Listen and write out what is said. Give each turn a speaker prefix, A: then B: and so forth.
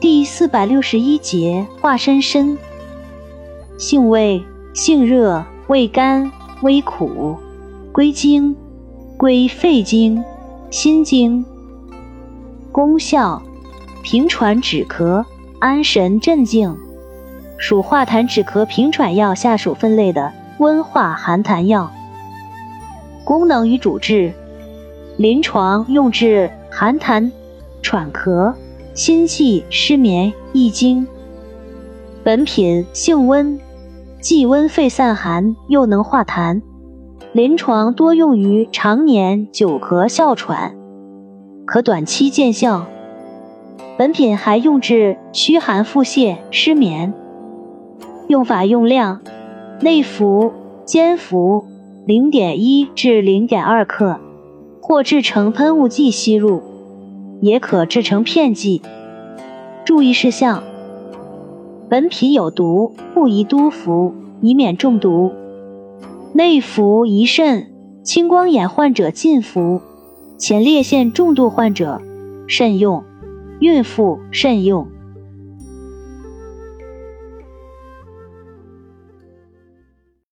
A: 第四百六十一节化身参，性味性热，味甘，微苦，归经归肺经、心经。功效平喘止咳，安神镇静，属化痰止咳平喘药下属分类的温化寒痰药。功能与主治，临床用治寒痰、喘咳、心悸、失眠、易惊。本品性温，既温肺散寒，又能化痰，临床多用于常年久咳哮喘，可短期见效。本品还用治虚寒腹泻、失眠。用法用量：内服、煎服。零点一至零点二克，或制成喷雾剂吸入，也可制成片剂。注意事项：本品有毒，不宜多服，以免中毒。内服宜慎，青光眼患者禁服，前列腺重度患者慎用，孕妇慎用。